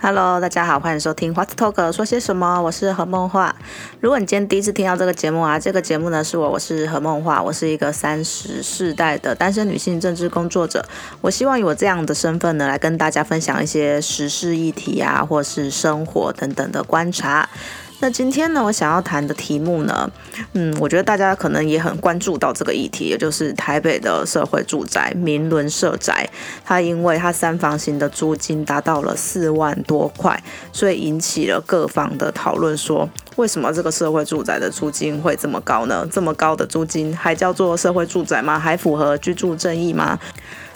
Hello，大家好，欢迎收听 What Talk 说些什么？我是何梦画。如果你今天第一次听到这个节目啊，这个节目呢是我，我是何梦画，我是一个三十世代的单身女性政治工作者。我希望以我这样的身份呢，来跟大家分享一些时事议题啊，或是生活等等的观察。那今天呢，我想要谈的题目呢，嗯，我觉得大家可能也很关注到这个议题，也就是台北的社会住宅明伦社宅，它因为它三房型的租金达到了四万多块，所以引起了各方的讨论，说为什么这个社会住宅的租金会这么高呢？这么高的租金还叫做社会住宅吗？还符合居住正义吗？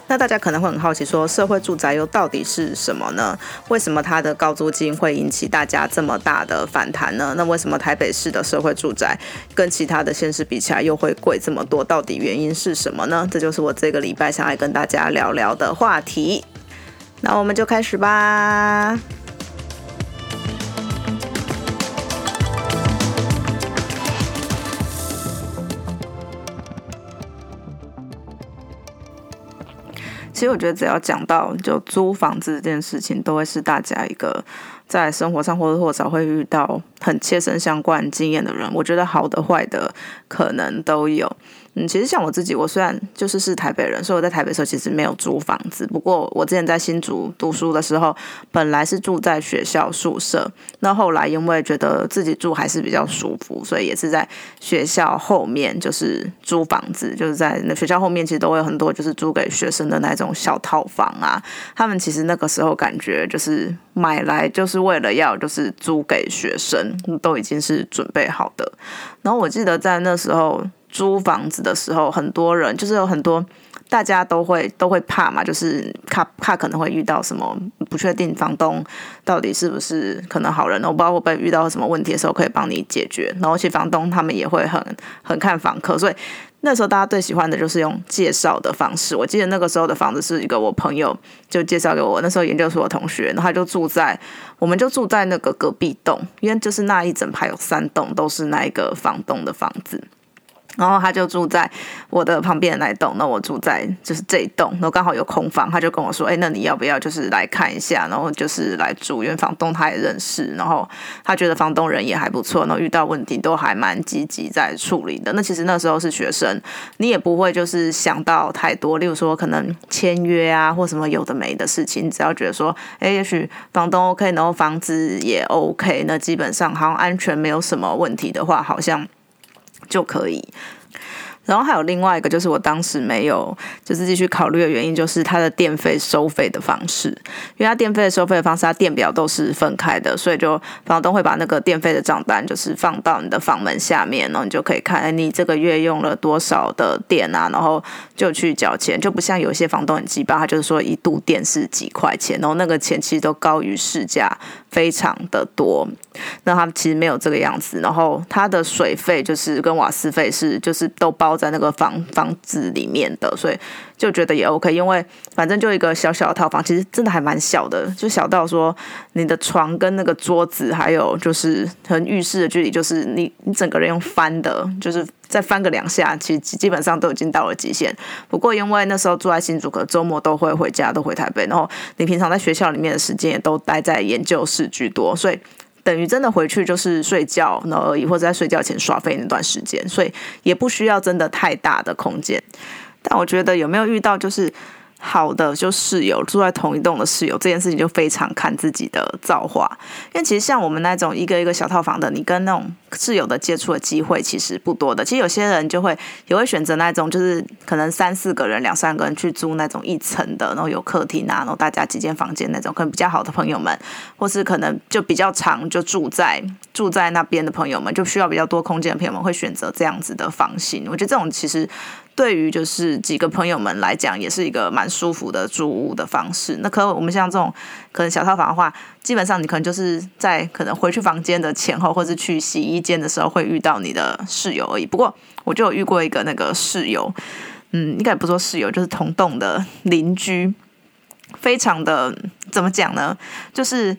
那大家可能会很好奇，说社会住宅又到底是什么呢？为什么它的高租金会引起大家这么大的反弹呢？那为什么台北市的社会住宅跟其他的县市比起来又会贵这么多？到底原因是什么呢？这就是我这个礼拜想来跟大家聊聊的话题。那我们就开始吧。其实我觉得，只要讲到就租房子这件事情，都会是大家一个在生活上或多或少会遇到很切身相关经验的人。我觉得好的坏的可能都有。嗯，其实像我自己，我虽然就是是台北人，所以我在台北时候其实没有租房子。不过我之前在新竹读书的时候，本来是住在学校宿舍，那后来因为觉得自己住还是比较舒服，所以也是在学校后面就是租房子，就是在那学校后面其实都会有很多就是租给学生的那种小套房啊。他们其实那个时候感觉就是买来就是为了要就是租给学生，都已经是准备好的。然后我记得在那时候。租房子的时候，很多人就是有很多，大家都会都会怕嘛，就是怕怕可能会遇到什么不确定，房东到底是不是可能好人，我不知道会不会遇到什么问题的时候可以帮你解决。然后其实房东他们也会很很看房客，所以那时候大家最喜欢的就是用介绍的方式。我记得那个时候的房子是一个我朋友就介绍给我，那时候研究所的同学，然后他就住在，我们就住在那个隔壁栋，因为就是那一整排有三栋都是那一个房东的房子。然后他就住在我的旁边的那栋，那我住在就是这一栋，然后刚好有空房，他就跟我说：“哎，那你要不要就是来看一下？然后就是来住，因为房东他也认识，然后他觉得房东人也还不错，然后遇到问题都还蛮积极在处理的。那其实那时候是学生，你也不会就是想到太多，例如说可能签约啊或什么有的没的事情，只要觉得说，哎，也许房东 OK，然后房子也 OK，那基本上好像安全没有什么问题的话，好像。就可以。然后还有另外一个，就是我当时没有就是继续考虑的原因，就是它的电费收费的方式，因为它电费的收费的方式，它电表都是分开的，所以就房东会把那个电费的账单就是放到你的房门下面，然后你就可以看，哎，你这个月用了多少的电啊，然后就去缴钱，就不像有些房东很鸡巴，他就是说一度电是几块钱，然后那个钱其实都高于市价非常的多，那他其实没有这个样子，然后他的水费就是跟瓦斯费是就是都包。在那个房房子里面的，所以就觉得也 OK，因为反正就一个小小的套房，其实真的还蛮小的，就小到说你的床跟那个桌子，还有就是和浴室的距离，就是你你整个人用翻的，就是再翻个两下，其实基本上都已经到了极限。不过因为那时候住在新竹，可周末都会回家，都回台北，然后你平常在学校里面的时间也都待在研究室居多，所以。等于真的回去就是睡觉那而已，或者在睡觉前刷飞那段时间，所以也不需要真的太大的空间。但我觉得有没有遇到就是。好的，就室友住在同一栋的室友这件事情就非常看自己的造化，因为其实像我们那种一个一个小套房的，你跟那种室友的接触的机会其实不多的。其实有些人就会也会选择那种，就是可能三四个人、两三个人去租那种一层的，然后有客厅啊，然后大家几间房间那种，可能比较好的朋友们，或是可能就比较长就住在住在那边的朋友们，就需要比较多空间的朋友们会选择这样子的房型。我觉得这种其实。对于就是几个朋友们来讲，也是一个蛮舒服的住屋的方式。那可我们像这种可能小套房的话，基本上你可能就是在可能回去房间的前后，或是去洗衣间的时候会遇到你的室友而已。不过我就有遇过一个那个室友，嗯，应该不说室友，就是同栋的邻居，非常的怎么讲呢？就是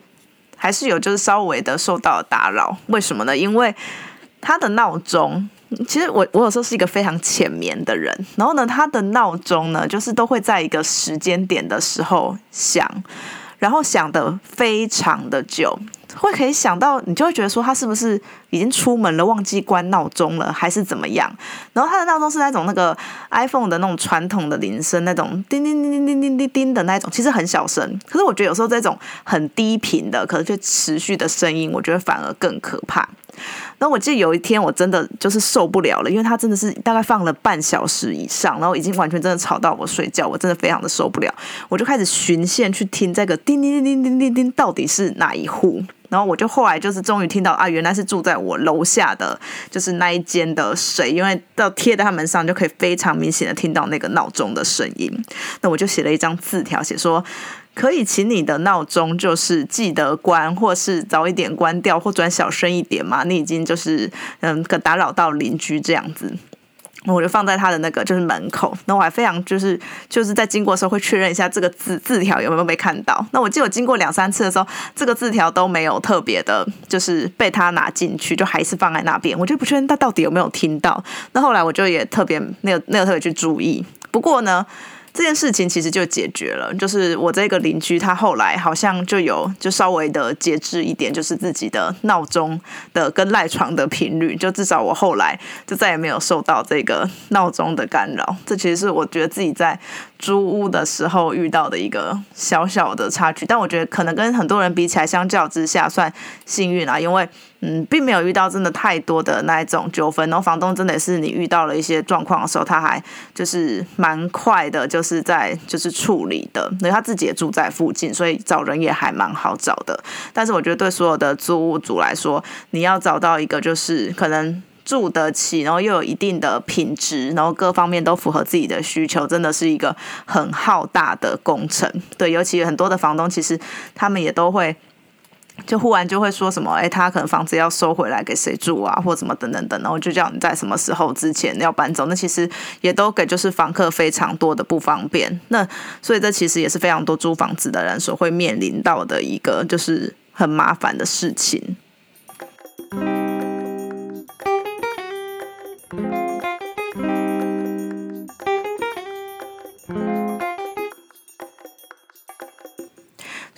还是有就是稍微的受到打扰。为什么呢？因为他的闹钟。其实我我有时候是一个非常浅眠的人，然后呢，他的闹钟呢，就是都会在一个时间点的时候响，然后响的非常的久，会可以想到你就会觉得说他是不是已经出门了，忘记关闹钟了，还是怎么样？然后他的闹钟是那种那个 iPhone 的那种传统的铃声，那种叮叮叮叮叮叮叮叮的那种，其实很小声，可是我觉得有时候这种很低频的，可能就持续的声音，我觉得反而更可怕。然后我记得有一天我真的就是受不了了，因为他真的是大概放了半小时以上，然后已经完全真的吵到我睡觉，我真的非常的受不了。我就开始循线去听这个叮叮叮叮叮叮叮到底是哪一户，然后我就后来就是终于听到啊，原来是住在我楼下的就是那一间的谁，因为到贴在他门上就可以非常明显的听到那个闹钟的声音。那我就写了一张字条，写说。可以请你的闹钟就是记得关，或是早一点关掉，或转小声一点嘛？你已经就是嗯，可打扰到邻居这样子。我就放在他的那个就是门口，那我还非常就是就是在经过的时候会确认一下这个字字条有没有被看到。那我记得我经过两三次的时候，这个字条都没有特别的，就是被他拿进去，就还是放在那边。我就不确定他到底有没有听到。那后来我就也特别没有没有特别去注意。不过呢。这件事情其实就解决了，就是我这个邻居他后来好像就有就稍微的节制一点，就是自己的闹钟的跟赖床的频率，就至少我后来就再也没有受到这个闹钟的干扰。这其实是我觉得自己在租屋的时候遇到的一个小小的插曲，但我觉得可能跟很多人比起来，相较之下算幸运啊，因为。嗯，并没有遇到真的太多的那一种纠纷，然后房东真的是你遇到了一些状况的时候，他还就是蛮快的，就是在就是处理的，因为他自己也住在附近，所以找人也还蛮好找的。但是我觉得对所有的租屋主来说，你要找到一个就是可能住得起，然后又有一定的品质，然后各方面都符合自己的需求，真的是一个很浩大的工程。对，尤其很多的房东其实他们也都会。就忽然就会说什么，哎，他可能房子要收回来给谁住啊，或什么等等等，然后就叫你在什么时候之前要搬走。那其实也都给就是房客非常多的不方便。那所以这其实也是非常多租房子的人所会面临到的一个就是很麻烦的事情。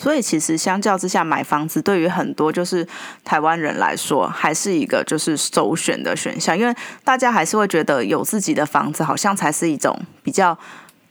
所以其实相较之下，买房子对于很多就是台湾人来说，还是一个就是首选的选项，因为大家还是会觉得有自己的房子，好像才是一种比较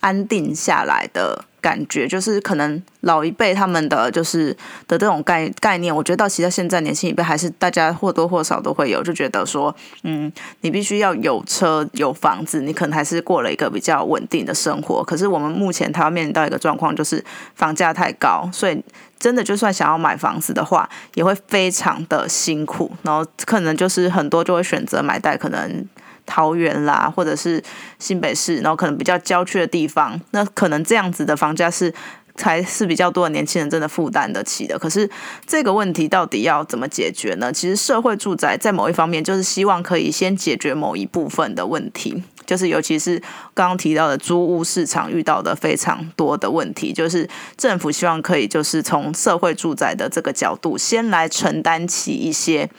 安定下来的。感觉就是可能老一辈他们的就是的这种概概念，我觉得到其实现在年轻一辈还是大家或多或少都会有，就觉得说，嗯，你必须要有车有房子，你可能还是过了一个比较稳定的生活。可是我们目前他要面临到一个状况，就是房价太高，所以真的就算想要买房子的话，也会非常的辛苦，然后可能就是很多就会选择买贷可能。桃园啦，或者是新北市，然后可能比较郊区的地方，那可能这样子的房价是才是比较多的年轻人真的负担得起的。可是这个问题到底要怎么解决呢？其实社会住宅在某一方面就是希望可以先解决某一部分的问题，就是尤其是刚刚提到的租屋市场遇到的非常多的问题，就是政府希望可以就是从社会住宅的这个角度先来承担起一些。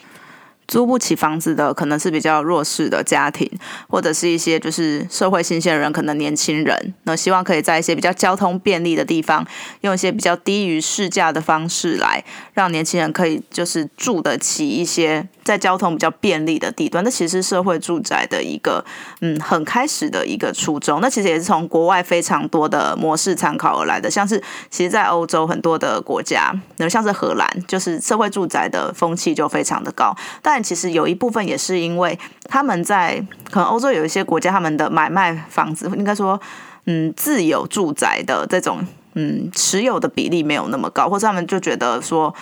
租不起房子的可能是比较弱势的家庭，或者是一些就是社会新鲜人，可能年轻人，那希望可以在一些比较交通便利的地方，用一些比较低于市价的方式来让年轻人可以就是住得起一些在交通比较便利的地段。那其实社会住宅的一个嗯很开始的一个初衷，那其实也是从国外非常多的模式参考而来的，像是其实，在欧洲很多的国家，那像是荷兰，就是社会住宅的风气就非常的高，但其实有一部分也是因为他们在可能欧洲有一些国家，他们的买卖房子应该说，嗯，自有住宅的这种嗯持有的比例没有那么高，或者他们就觉得说，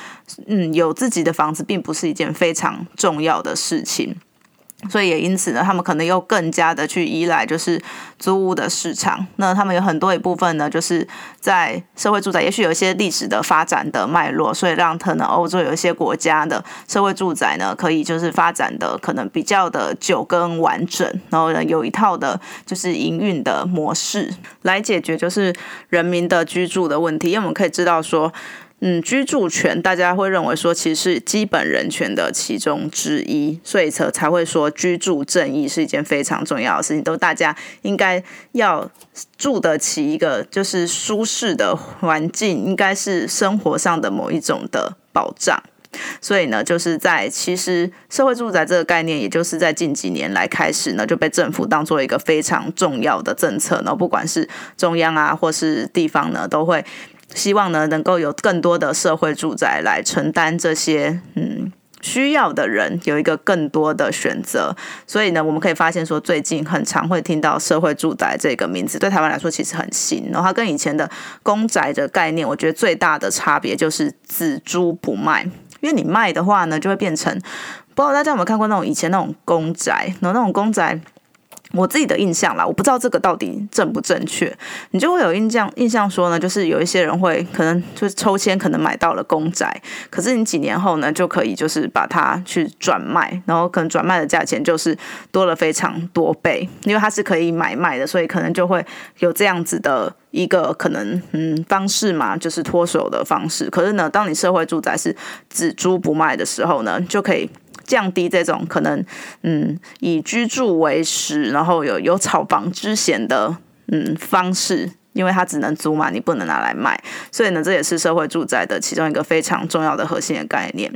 嗯，有自己的房子并不是一件非常重要的事情。所以也因此呢，他们可能又更加的去依赖就是租屋的市场。那他们有很多一部分呢，就是在社会住宅，也许有一些历史的发展的脉络，所以让可能欧洲有一些国家的社会住宅呢，可以就是发展的可能比较的久跟完整，然后呢有一套的就是营运的模式来解决就是人民的居住的问题。因为我们可以知道说。嗯，居住权大家会认为说，其实是基本人权的其中之一，所以才才会说居住正义是一件非常重要的事情，都大家应该要住得起一个就是舒适的环境，应该是生活上的某一种的保障。所以呢，就是在其实社会住宅这个概念，也就是在近几年来开始呢，就被政府当做一个非常重要的政策。然后不管是中央啊，或是地方呢，都会。希望呢，能够有更多的社会住宅来承担这些嗯需要的人有一个更多的选择。所以呢，我们可以发现说，最近很常会听到社会住宅这个名字，对台湾来说其实很新。然后它跟以前的公宅的概念，我觉得最大的差别就是只租不卖。因为你卖的话呢，就会变成不知道大家有没有看过那种以前那种公宅，然后那种公宅。我自己的印象啦，我不知道这个到底正不正确。你就会有印象，印象说呢，就是有一些人会可能就是抽签，可能买到了公宅，可是你几年后呢，就可以就是把它去转卖，然后可能转卖的价钱就是多了非常多倍，因为它是可以买卖的，所以可能就会有这样子的一个可能嗯方式嘛，就是脱手的方式。可是呢，当你社会住宅是只租不卖的时候呢，就可以。降低这种可能，嗯，以居住为食，然后有有炒房之嫌的嗯方式，因为它只能租嘛，你不能拿来卖，所以呢，这也是社会住宅的其中一个非常重要的核心的概念。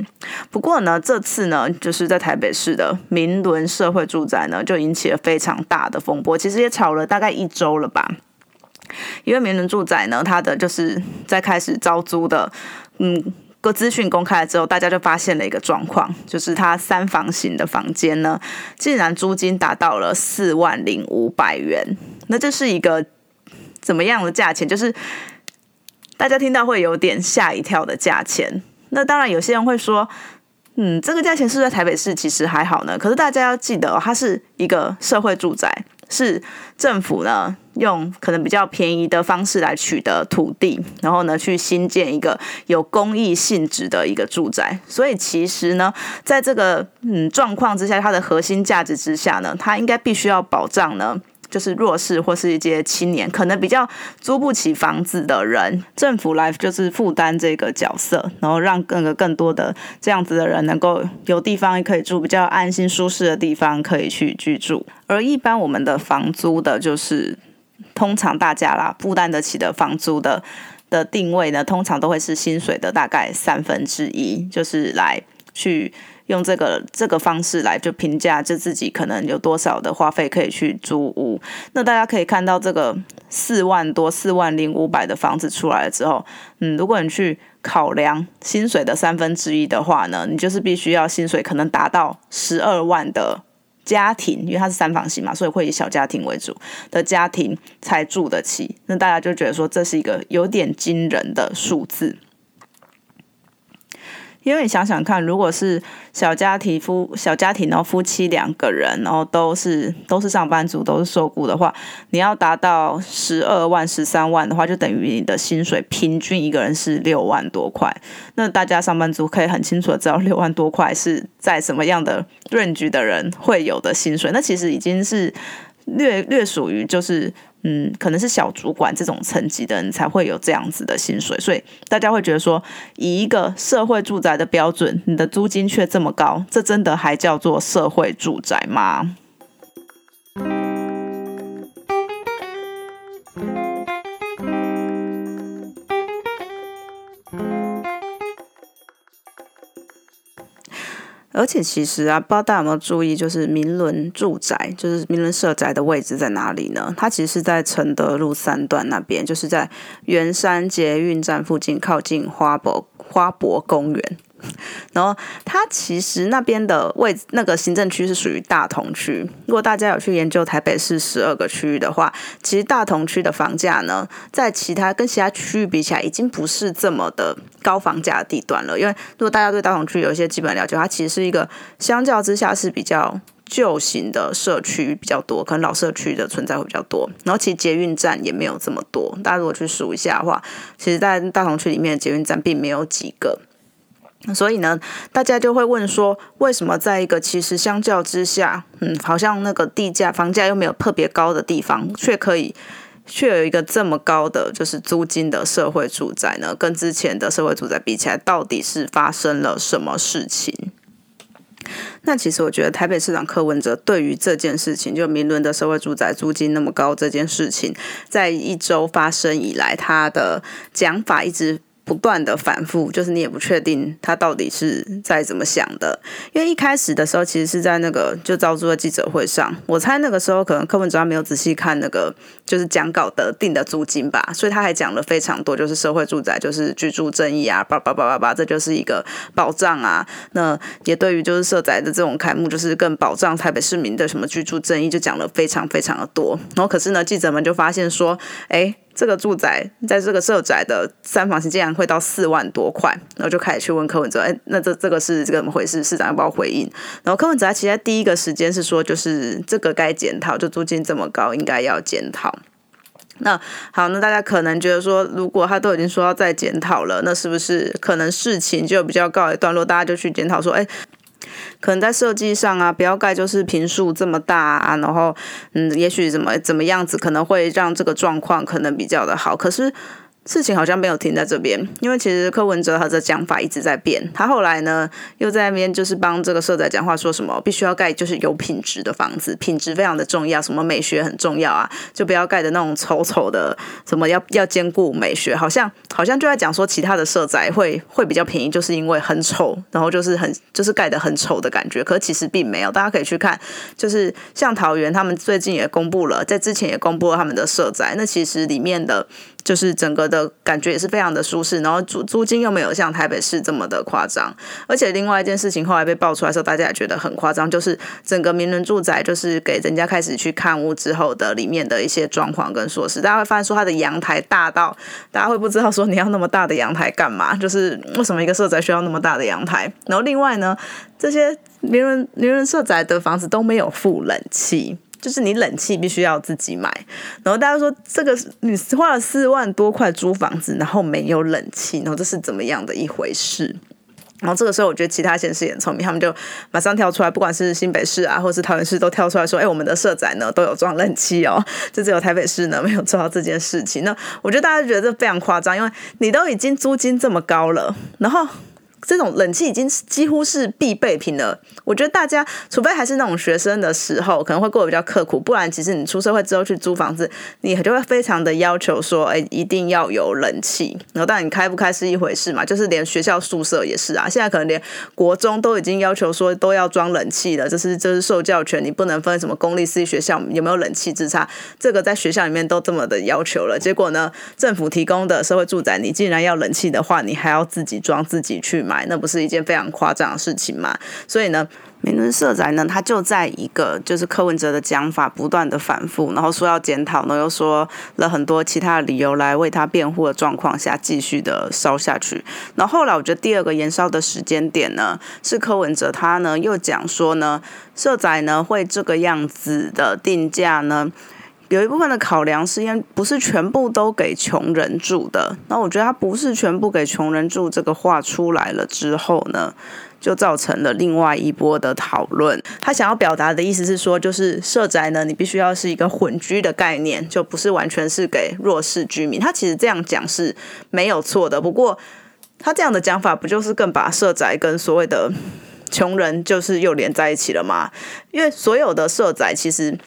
不过呢，这次呢，就是在台北市的明伦社会住宅呢，就引起了非常大的风波，其实也炒了大概一周了吧。因为明伦住宅呢，它的就是在开始招租的，嗯。个资讯公开了之后，大家就发现了一个状况，就是它三房型的房间呢，竟然租金达到了四万零五百元。那这是一个怎么样的价钱？就是大家听到会有点吓一跳的价钱。那当然，有些人会说，嗯，这个价钱是在台北市其实还好呢。可是大家要记得，它是一个社会住宅。是政府呢用可能比较便宜的方式来取得土地，然后呢去新建一个有公益性质的一个住宅。所以其实呢，在这个嗯状况之下，它的核心价值之下呢，它应该必须要保障呢。就是弱势或是一些青年，可能比较租不起房子的人，政府来就是负担这个角色，然后让更个更多的这样子的人能够有地方可以住，比较安心舒适的地方可以去居住。而一般我们的房租的，就是通常大家啦负担得起的房租的的定位呢，通常都会是薪水的大概三分之一，就是来去。用这个这个方式来就评价，就自己可能有多少的花费可以去租屋。那大家可以看到，这个四万多、四万零五百的房子出来了之后，嗯，如果你去考量薪水的三分之一的话呢，你就是必须要薪水可能达到十二万的家庭，因为它是三房型嘛，所以会以小家庭为主的家庭才住得起。那大家就觉得说，这是一个有点惊人的数字。因为你想想看，如果是小家庭夫小家庭，然后夫妻两个人，然后都是都是上班族，都是受雇的话，你要达到十二万、十三万的话，就等于你的薪水平均一个人是六万多块。那大家上班族可以很清楚的知道，六万多块是在什么样的润局的人会有的薪水。那其实已经是略略属于就是。嗯，可能是小主管这种层级的人才会有这样子的薪水，所以大家会觉得说，以一个社会住宅的标准，你的租金却这么高，这真的还叫做社会住宅吗？而且其实啊，不知道大家有没有注意，就是明伦住宅，就是明伦社宅的位置在哪里呢？它其实是在承德路三段那边，就是在圆山捷运站附近，靠近花博花博公园。然后它其实那边的位置，那个行政区是属于大同区。如果大家有去研究台北市十二个区域的话，其实大同区的房价呢，在其他跟其他区域比起来，已经不是这么的高房价的地段了。因为如果大家对大同区有一些基本了解，它其实是一个相较之下是比较旧型的社区比较多，可能老社区的存在会比较多。然后其实捷运站也没有这么多。大家如果去数一下的话，其实在大同区里面的捷运站并没有几个。所以呢，大家就会问说，为什么在一个其实相较之下，嗯，好像那个地价、房价又没有特别高的地方，却可以却有一个这么高的就是租金的社会住宅呢？跟之前的社会住宅比起来，到底是发生了什么事情？那其实我觉得台北市长柯文哲对于这件事情，就明伦的社会住宅租金那么高这件事情，在一周发生以来，他的讲法一直。不断的反复，就是你也不确定他到底是在怎么想的。因为一开始的时候，其实是在那个就招租的记者会上，我猜那个时候可能柯文哲没有仔细看那个就是讲稿的定的租金吧，所以他还讲了非常多，就是社会住宅就是居住正义啊，叭叭叭叭叭，这就是一个保障啊。那也对于就是社宅的这种开幕，就是更保障台北市民的什么居住正义，就讲了非常非常的多。然后可是呢，记者们就发现说，哎。这个住宅在这个社宅的三房型竟然会到四万多块，然后就开始去问柯文哲，哎，那这这个是这个怎么回事？市长要不要回应？然后柯文哲其实第一个时间是说，就是这个该检讨，就租金这么高，应该要检讨。那好，那大家可能觉得说，如果他都已经说要再检讨了，那是不是可能事情就比较告一段落？大家就去检讨说，哎。可能在设计上啊，不要盖就是平数这么大啊，然后嗯，也许怎么怎么样子，可能会让这个状况可能比较的好，可是。事情好像没有停在这边，因为其实柯文哲他的讲法一直在变。他后来呢，又在那边就是帮这个社宅讲话，说什么必须要盖就是有品质的房子，品质非常的重要，什么美学很重要啊，就不要盖的那种丑丑的，什么要要兼顾美学，好像好像就在讲说其他的社宅会会比较便宜，就是因为很丑，然后就是很就是盖的很丑的感觉。可其实并没有，大家可以去看，就是像桃园他们最近也公布了，在之前也公布了他们的社宅，那其实里面的。就是整个的感觉也是非常的舒适，然后租租金又没有像台北市这么的夸张，而且另外一件事情后来被爆出来的时候，大家也觉得很夸张，就是整个名人住宅就是给人家开始去看屋之后的里面的一些装潢跟设施，大家会发现说它的阳台大到，大家会不知道说你要那么大的阳台干嘛？就是为什么一个社宅需要那么大的阳台？然后另外呢，这些名人名人社宅的房子都没有负冷气。就是你冷气必须要自己买，然后大家说这个你花了四万多块租房子，然后没有冷气，然后这是怎么样的一回事？然后这个时候，我觉得其他县市也很聪明，他们就马上跳出来，不管是新北市啊，或是桃园市，都跳出来说：“哎，我们的社宅呢都有装冷气哦，就只有台北市呢没有做到这件事情。”那我觉得大家觉得这非常夸张，因为你都已经租金这么高了，然后。这种冷气已经几乎是必备品了。我觉得大家，除非还是那种学生的时候，可能会过得比较刻苦，不然其实你出社会之后去租房子，你就会非常的要求说，哎，一定要有冷气。然后，但你开不开是一回事嘛，就是连学校宿舍也是啊。现在可能连国中都已经要求说都要装冷气了，这是这是受教权，你不能分什么公立私立学校有没有冷气之差。这个在学校里面都这么的要求了，结果呢，政府提供的社会住宅，你既然要冷气的话，你还要自己装自己去买。那不是一件非常夸张的事情嘛？所以呢，明伦社宅呢，他就在一个就是柯文哲的讲法不断的反复，然后说要检讨，呢又说了很多其他的理由来为他辩护的状况下，继续的烧下去。然后后来我觉得第二个燃烧的时间点呢，是柯文哲他呢又讲说呢，社宅呢会这个样子的定价呢。有一部分的考量是因为不是全部都给穷人住的，那我觉得他不是全部给穷人住这个话出来了之后呢，就造成了另外一波的讨论。他想要表达的意思是说，就是社宅呢，你必须要是一个混居的概念，就不是完全是给弱势居民。他其实这样讲是没有错的，不过他这样的讲法不就是更把社宅跟所谓的穷人就是又连在一起了吗？因为所有的社宅其实。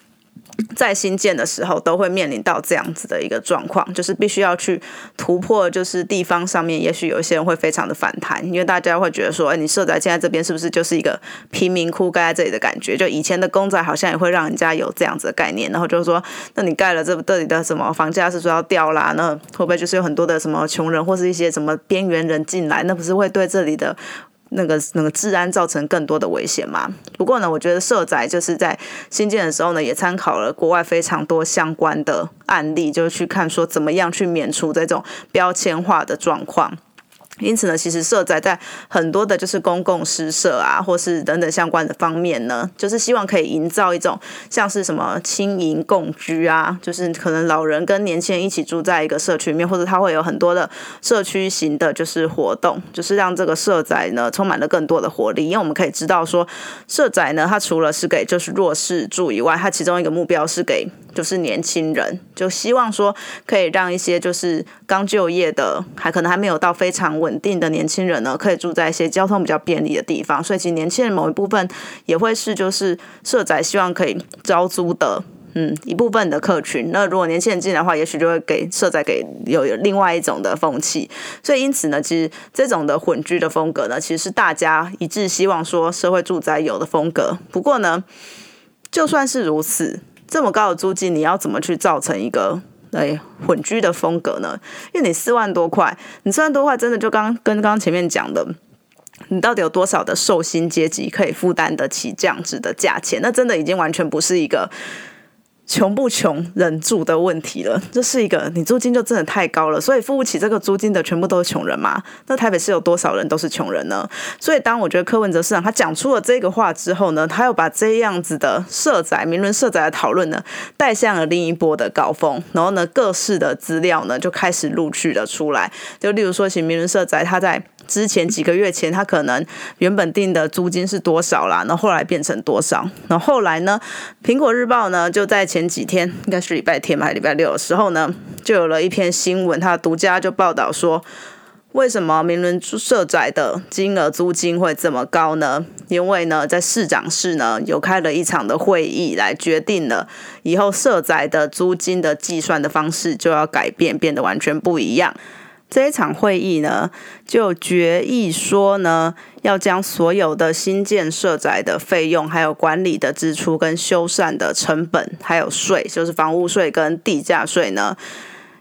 在新建的时候，都会面临到这样子的一个状况，就是必须要去突破，就是地方上面，也许有一些人会非常的反弹，因为大家会觉得说，哎，你设在现在这边是不是就是一个贫民窟盖在这里的感觉？就以前的公仔好像也会让人家有这样子的概念，然后就是说，那你盖了这这里的什么房价是说要掉啦？那会不会就是有很多的什么穷人或是一些什么边缘人进来？那不是会对这里的？那个那个治安造成更多的危险嘛？不过呢，我觉得社宅就是在新建的时候呢，也参考了国外非常多相关的案例，就是去看说怎么样去免除这种标签化的状况。因此呢，其实社宅在很多的就是公共施舍啊，或是等等相关的方面呢，就是希望可以营造一种像是什么轻盈共居啊，就是可能老人跟年轻人一起住在一个社区里面，或者他会有很多的社区型的，就是活动，就是让这个社宅呢充满了更多的活力。因为我们可以知道说，社宅呢，它除了是给就是弱势住以外，它其中一个目标是给就是年轻人，就希望说可以让一些就是刚就业的，还可能还没有到非常稳。稳定的年轻人呢，可以住在一些交通比较便利的地方，所以其实年轻人某一部分也会是就是社宅希望可以招租的，嗯，一部分的客群。那如果年轻人进来的话，也许就会给社宅给有有另外一种的风气。所以因此呢，其实这种的混居的风格呢，其实是大家一致希望说社会住宅有的风格。不过呢，就算是如此，这么高的租金，你要怎么去造成一个？哎混居的风格呢？因为你四万多块，你四万多块真的就刚跟刚刚前面讲的，你到底有多少的寿星阶级可以负担得起这样子的价钱？那真的已经完全不是一个。穷不穷人住的问题了，这是一个你租金就真的太高了，所以付不起这个租金的全部都是穷人嘛？那台北市有多少人都是穷人呢？所以当我觉得柯文哲市长他讲出了这个话之后呢，他又把这样子的社宅、名伦社宅的讨论呢带向了另一波的高峰，然后呢各式的资料呢就开始陆续的出来，就例如说，其名伦社宅他在。之前几个月前，他可能原本定的租金是多少啦？然后后来变成多少？然后后来呢？苹果日报呢就在前几天，应该是礼拜天吧，礼拜六的时候呢，就有了一篇新闻，它的独家就报道说，为什么名伦社宅的金额租金会这么高呢？因为呢，在市长室呢有开了一场的会议，来决定了以后社宅的租金的计算的方式就要改变，变得完全不一样。这一场会议呢，就决议说呢，要将所有的新建设宅的费用，还有管理的支出跟修缮的成本，还有税，就是房屋税跟地价税呢，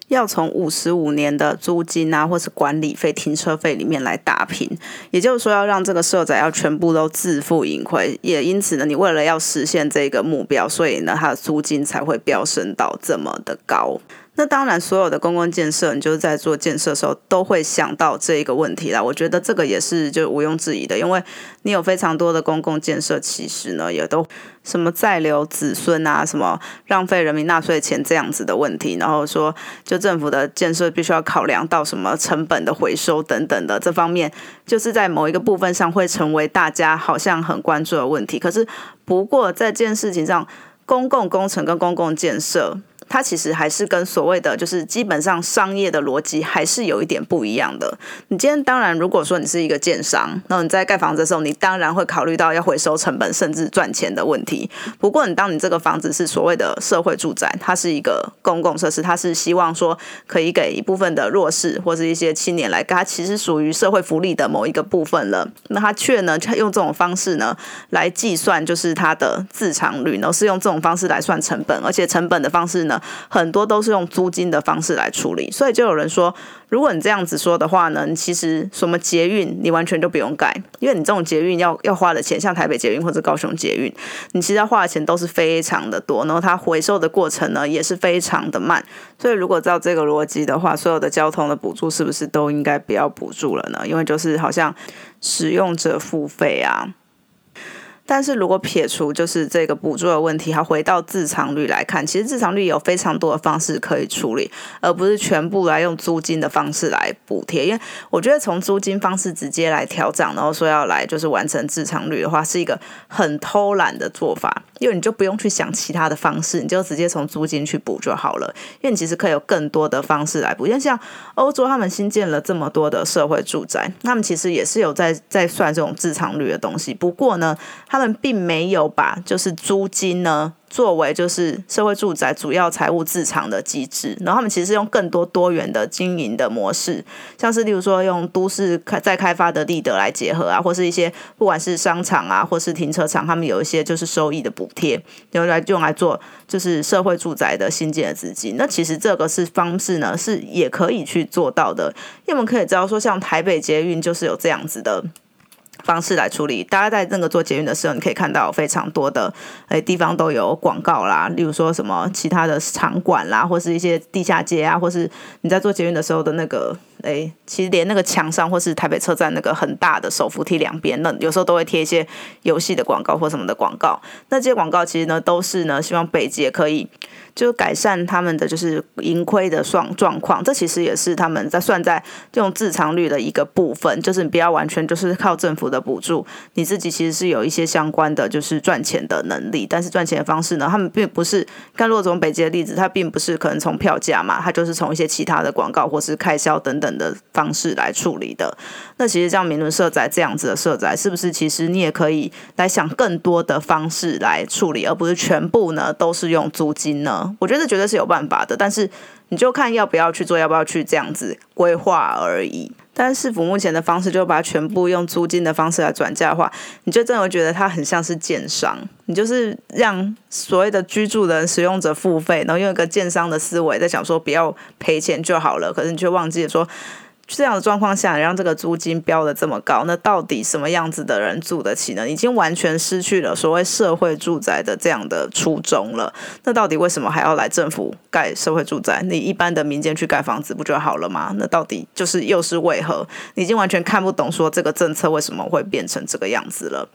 要从五十五年的租金啊，或是管理费、停车费里面来打平。也就是说，要让这个社宅要全部都自负盈亏。也因此呢，你为了要实现这个目标，所以呢，它的租金才会飙升到这么的高。那当然，所有的公共建设，你就是在做建设的时候，都会想到这一个问题啦。我觉得这个也是就毋庸置疑的，因为你有非常多的公共建设，其实呢，也都什么再留子孙啊，什么浪费人民纳税钱这样子的问题，然后说就政府的建设必须要考量到什么成本的回收等等的这方面，就是在某一个部分上会成为大家好像很关注的问题。可是不过在这件事情上，公共工程跟公共建设。它其实还是跟所谓的就是基本上商业的逻辑还是有一点不一样的。你今天当然如果说你是一个建商，那你在盖房子的时候，你当然会考虑到要回收成本甚至赚钱的问题。不过你当你这个房子是所谓的社会住宅，它是一个公共设施，它是希望说可以给一部分的弱势或是一些青年来，它其实属于社会福利的某一个部分了。那它却呢用这种方式呢来计算就是它的自偿率，然后是用这种方式来算成本，而且成本的方式呢。很多都是用租金的方式来处理，所以就有人说，如果你这样子说的话呢，其实什么捷运你完全就不用改，因为你这种捷运要要花的钱，像台北捷运或者高雄捷运，你其实要花的钱都是非常的多，然后它回收的过程呢也是非常的慢，所以如果照这个逻辑的话，所有的交通的补助是不是都应该不要补助了呢？因为就是好像使用者付费啊。但是如果撇除就是这个补助的问题，它回到自偿率来看，其实自偿率有非常多的方式可以处理，而不是全部来用租金的方式来补贴。因为我觉得从租金方式直接来调整，然后说要来就是完成自偿率的话，是一个很偷懒的做法。因为你就不用去想其他的方式，你就直接从租金去补就好了。因为你其实可以有更多的方式来补，因为像欧洲他们新建了这么多的社会住宅，他们其实也是有在在算这种自偿率的东西。不过呢，他们并没有把就是租金呢。作为就是社会住宅主要财务自偿的机制，然后他们其实是用更多多元的经营的模式，像是例如说用都市开再开发的利得来结合啊，或是一些不管是商场啊，或是停车场，他们有一些就是收益的补贴，用来用来做就是社会住宅的新建的资金。那其实这个是方式呢，是也可以去做到的，因为我们可以知道说，像台北捷运就是有这样子的。方式来处理，大家在那个做捷运的时候，你可以看到非常多的诶地方都有广告啦，例如说什么其他的场馆啦，或是一些地下街啊，或是你在做捷运的时候的那个诶，其实连那个墙上或是台北车站那个很大的手扶梯两边，那有时候都会贴一些游戏的广告或什么的广告。那这些广告其实呢，都是呢希望北捷可以。就改善他们的就是盈亏的状状况，这其实也是他们在算在这种自偿率的一个部分，就是你不要完全就是靠政府的补助，你自己其实是有一些相关的就是赚钱的能力，但是赚钱的方式呢，他们并不是看若从北极的例子，它并不是可能从票价嘛，它就是从一些其他的广告或是开销等等的方式来处理的。那其实像明伦社宅这样子的社宅，是不是其实你也可以来想更多的方式来处理，而不是全部呢都是用租金呢？我觉得绝对是有办法的，但是你就看要不要去做，要不要去这样子规划而已。但是市府目前的方式，就把它全部用租金的方式来转嫁的话，你就真的觉得它很像是建商，你就是让所谓的居住人使用者付费，然后用一个建商的思维在想说不要赔钱就好了，可是你却忘记了说。这样的状况下，让这个租金标的这么高，那到底什么样子的人住得起呢？已经完全失去了所谓社会住宅的这样的初衷了。那到底为什么还要来政府盖社会住宅？你一般的民间去盖房子不就好了吗？那到底就是又是为何？你已经完全看不懂说这个政策为什么会变成这个样子了。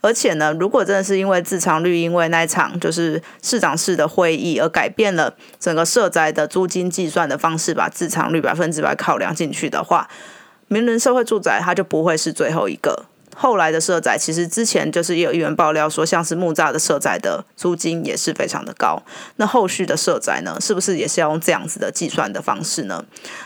而且呢，如果真的是因为自偿率，因为那一场就是市长室的会议而改变了整个社宅的租金计算的方式，把自偿率百分之百考量进去的。的话，名人社会住宅它就不会是最后一个。后来的社宅，其实之前就是也有议员爆料说，像是木栅的社宅的租金也是非常的高。那后续的社宅呢，是不是也是要用这样子的计算的方式呢？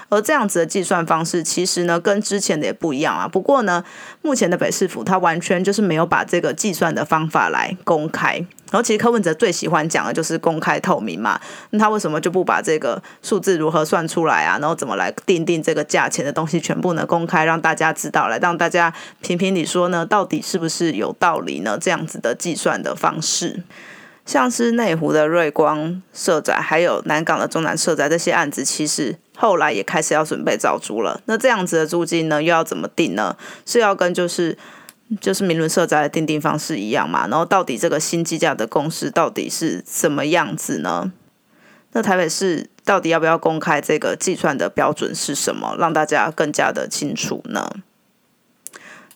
而这样子的计算方式，其实呢跟之前的也不一样啊。不过呢，目前的北市府它完全就是没有把这个计算的方法来公开。然后其实柯文哲最喜欢讲的就是公开透明嘛，那他为什么就不把这个数字如何算出来啊？然后怎么来定定这个价钱的东西全部呢公开，让大家知道，来让大家评评理说呢，到底是不是有道理呢？这样子的计算的方式，像是内湖的瑞光社宅，还有南港的中南社宅这些案子，其实后来也开始要准备招租了。那这样子的租金呢，又要怎么定呢？是要跟就是。就是明伦社宅的定定方式一样嘛，然后到底这个新计价的公式到底是怎么样子呢？那台北市到底要不要公开这个计算的标准是什么，让大家更加的清楚呢？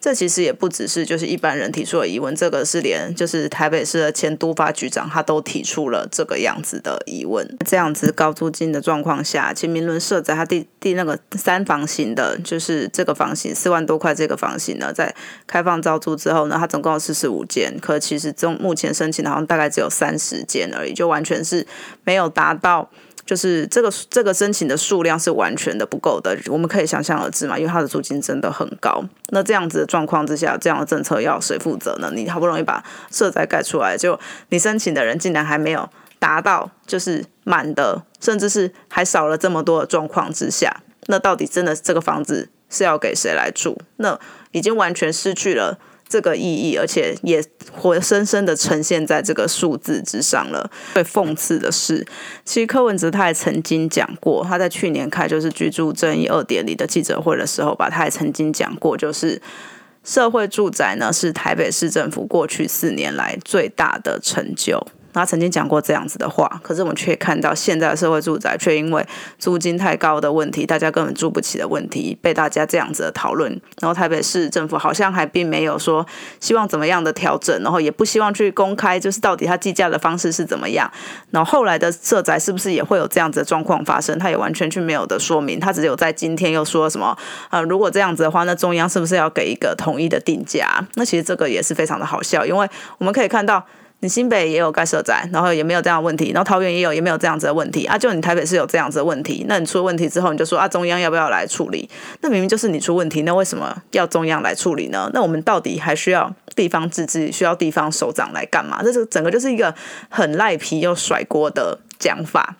这其实也不只是就是一般人提出的疑问，这个是连就是台北市的前都发局长他都提出了这个样子的疑问。这样子高租金的状况下，其实明伦社在他第第那个三房型的，就是这个房型四万多块这个房型呢，在开放招租之后呢，它总共有四十五间，可其实中目前申请的好像大概只有三十间而已，就完全是没有达到。就是这个这个申请的数量是完全的不够的，我们可以想象而知嘛，因为它的租金真的很高。那这样子的状况之下，这样的政策要谁负责呢？你好不容易把社宅盖出来，就你申请的人竟然还没有达到就是满的，甚至是还少了这么多的状况之下，那到底真的这个房子是要给谁来住？那已经完全失去了。这个意义，而且也活生生的呈现在这个数字之上了。最讽刺的是，其实柯文哲他也曾经讲过，他在去年开就是居住正义二点零的记者会的时候吧，他也曾经讲过，就是社会住宅呢是台北市政府过去四年来最大的成就。他曾经讲过这样子的话，可是我们却看到现在的社会住宅却因为租金太高的问题，大家根本住不起的问题，被大家这样子的讨论。然后台北市政府好像还并没有说希望怎么样的调整，然后也不希望去公开，就是到底他计价的方式是怎么样。然后后来的社宅是不是也会有这样子的状况发生？他也完全去没有的说明，他只有在今天又说什么？呃，如果这样子的话，那中央是不是要给一个统一的定价？那其实这个也是非常的好笑，因为我们可以看到。你新北也有盖社宅，然后也没有这样问题，然后桃园也有，也没有这样子的问题啊。就你台北是有这样子的问题，那你出了问题之后，你就说啊，中央要不要来处理？那明明就是你出问题，那为什么要中央来处理呢？那我们到底还需要地方自治，需要地方首长来干嘛？这是整个就是一个很赖皮又甩锅的讲法，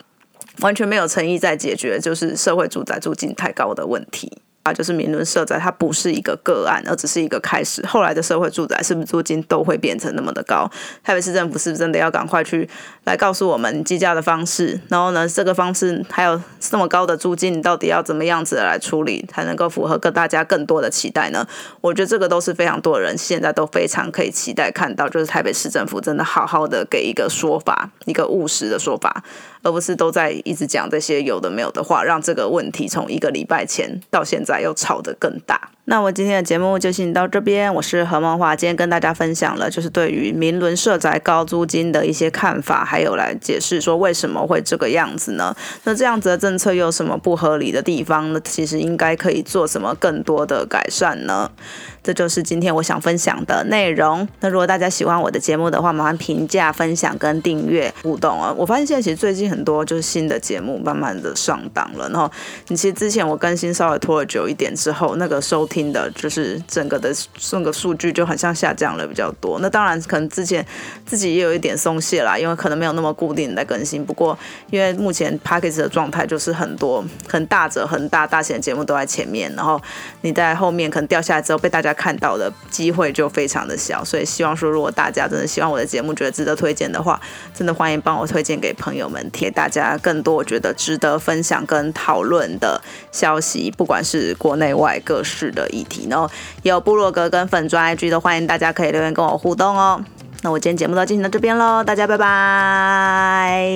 完全没有诚意在解决就是社会住宅租金太高的问题。啊，就是民伦社宅它不是一个个案，而只是一个开始。后来的社会住宅是不是租金都会变成那么的高？台北市政府是不是真的要赶快去来告诉我们计价的方式？然后呢，这个方式还有这么高的租金，到底要怎么样子来处理，才能够符合跟大家更多的期待呢？我觉得这个都是非常多人现在都非常可以期待看到，就是台北市政府真的好好的给一个说法，一个务实的说法。而不是都在一直讲这些有的没有的话，让这个问题从一个礼拜前到现在又吵得更大。那我今天的节目就先到这边，我是何梦华，今天跟大家分享了就是对于民伦社宅高租金的一些看法，还有来解释说为什么会这个样子呢？那这样子的政策又有什么不合理的地方呢？其实应该可以做什么更多的改善呢？这就是今天我想分享的内容。那如果大家喜欢我的节目的话，麻烦评价、分享跟订阅互动啊！我发现现在其实最近很多就是新的节目慢慢的上档了，然后你其实之前我更新稍微拖了久一点之后，那个收听的就是整个的那个数据就很像下降了比较多。那当然可能之前自己也有一点松懈啦，因为可能没有那么固定的更新。不过因为目前 p a c k a g e 的状态就是很多很大者很大大型的节目都在前面，然后你在后面可能掉下来之后被大家。看到的机会就非常的小，所以希望说，如果大家真的希望我的节目，觉得值得推荐的话，真的欢迎帮我推荐给朋友们，贴大家更多我觉得值得分享跟讨论的消息，不管是国内外各式的议题，然后有部落格跟粉专 IG 都欢迎大家可以留言跟我互动哦。那我今天节目就进行到这边喽，大家拜拜。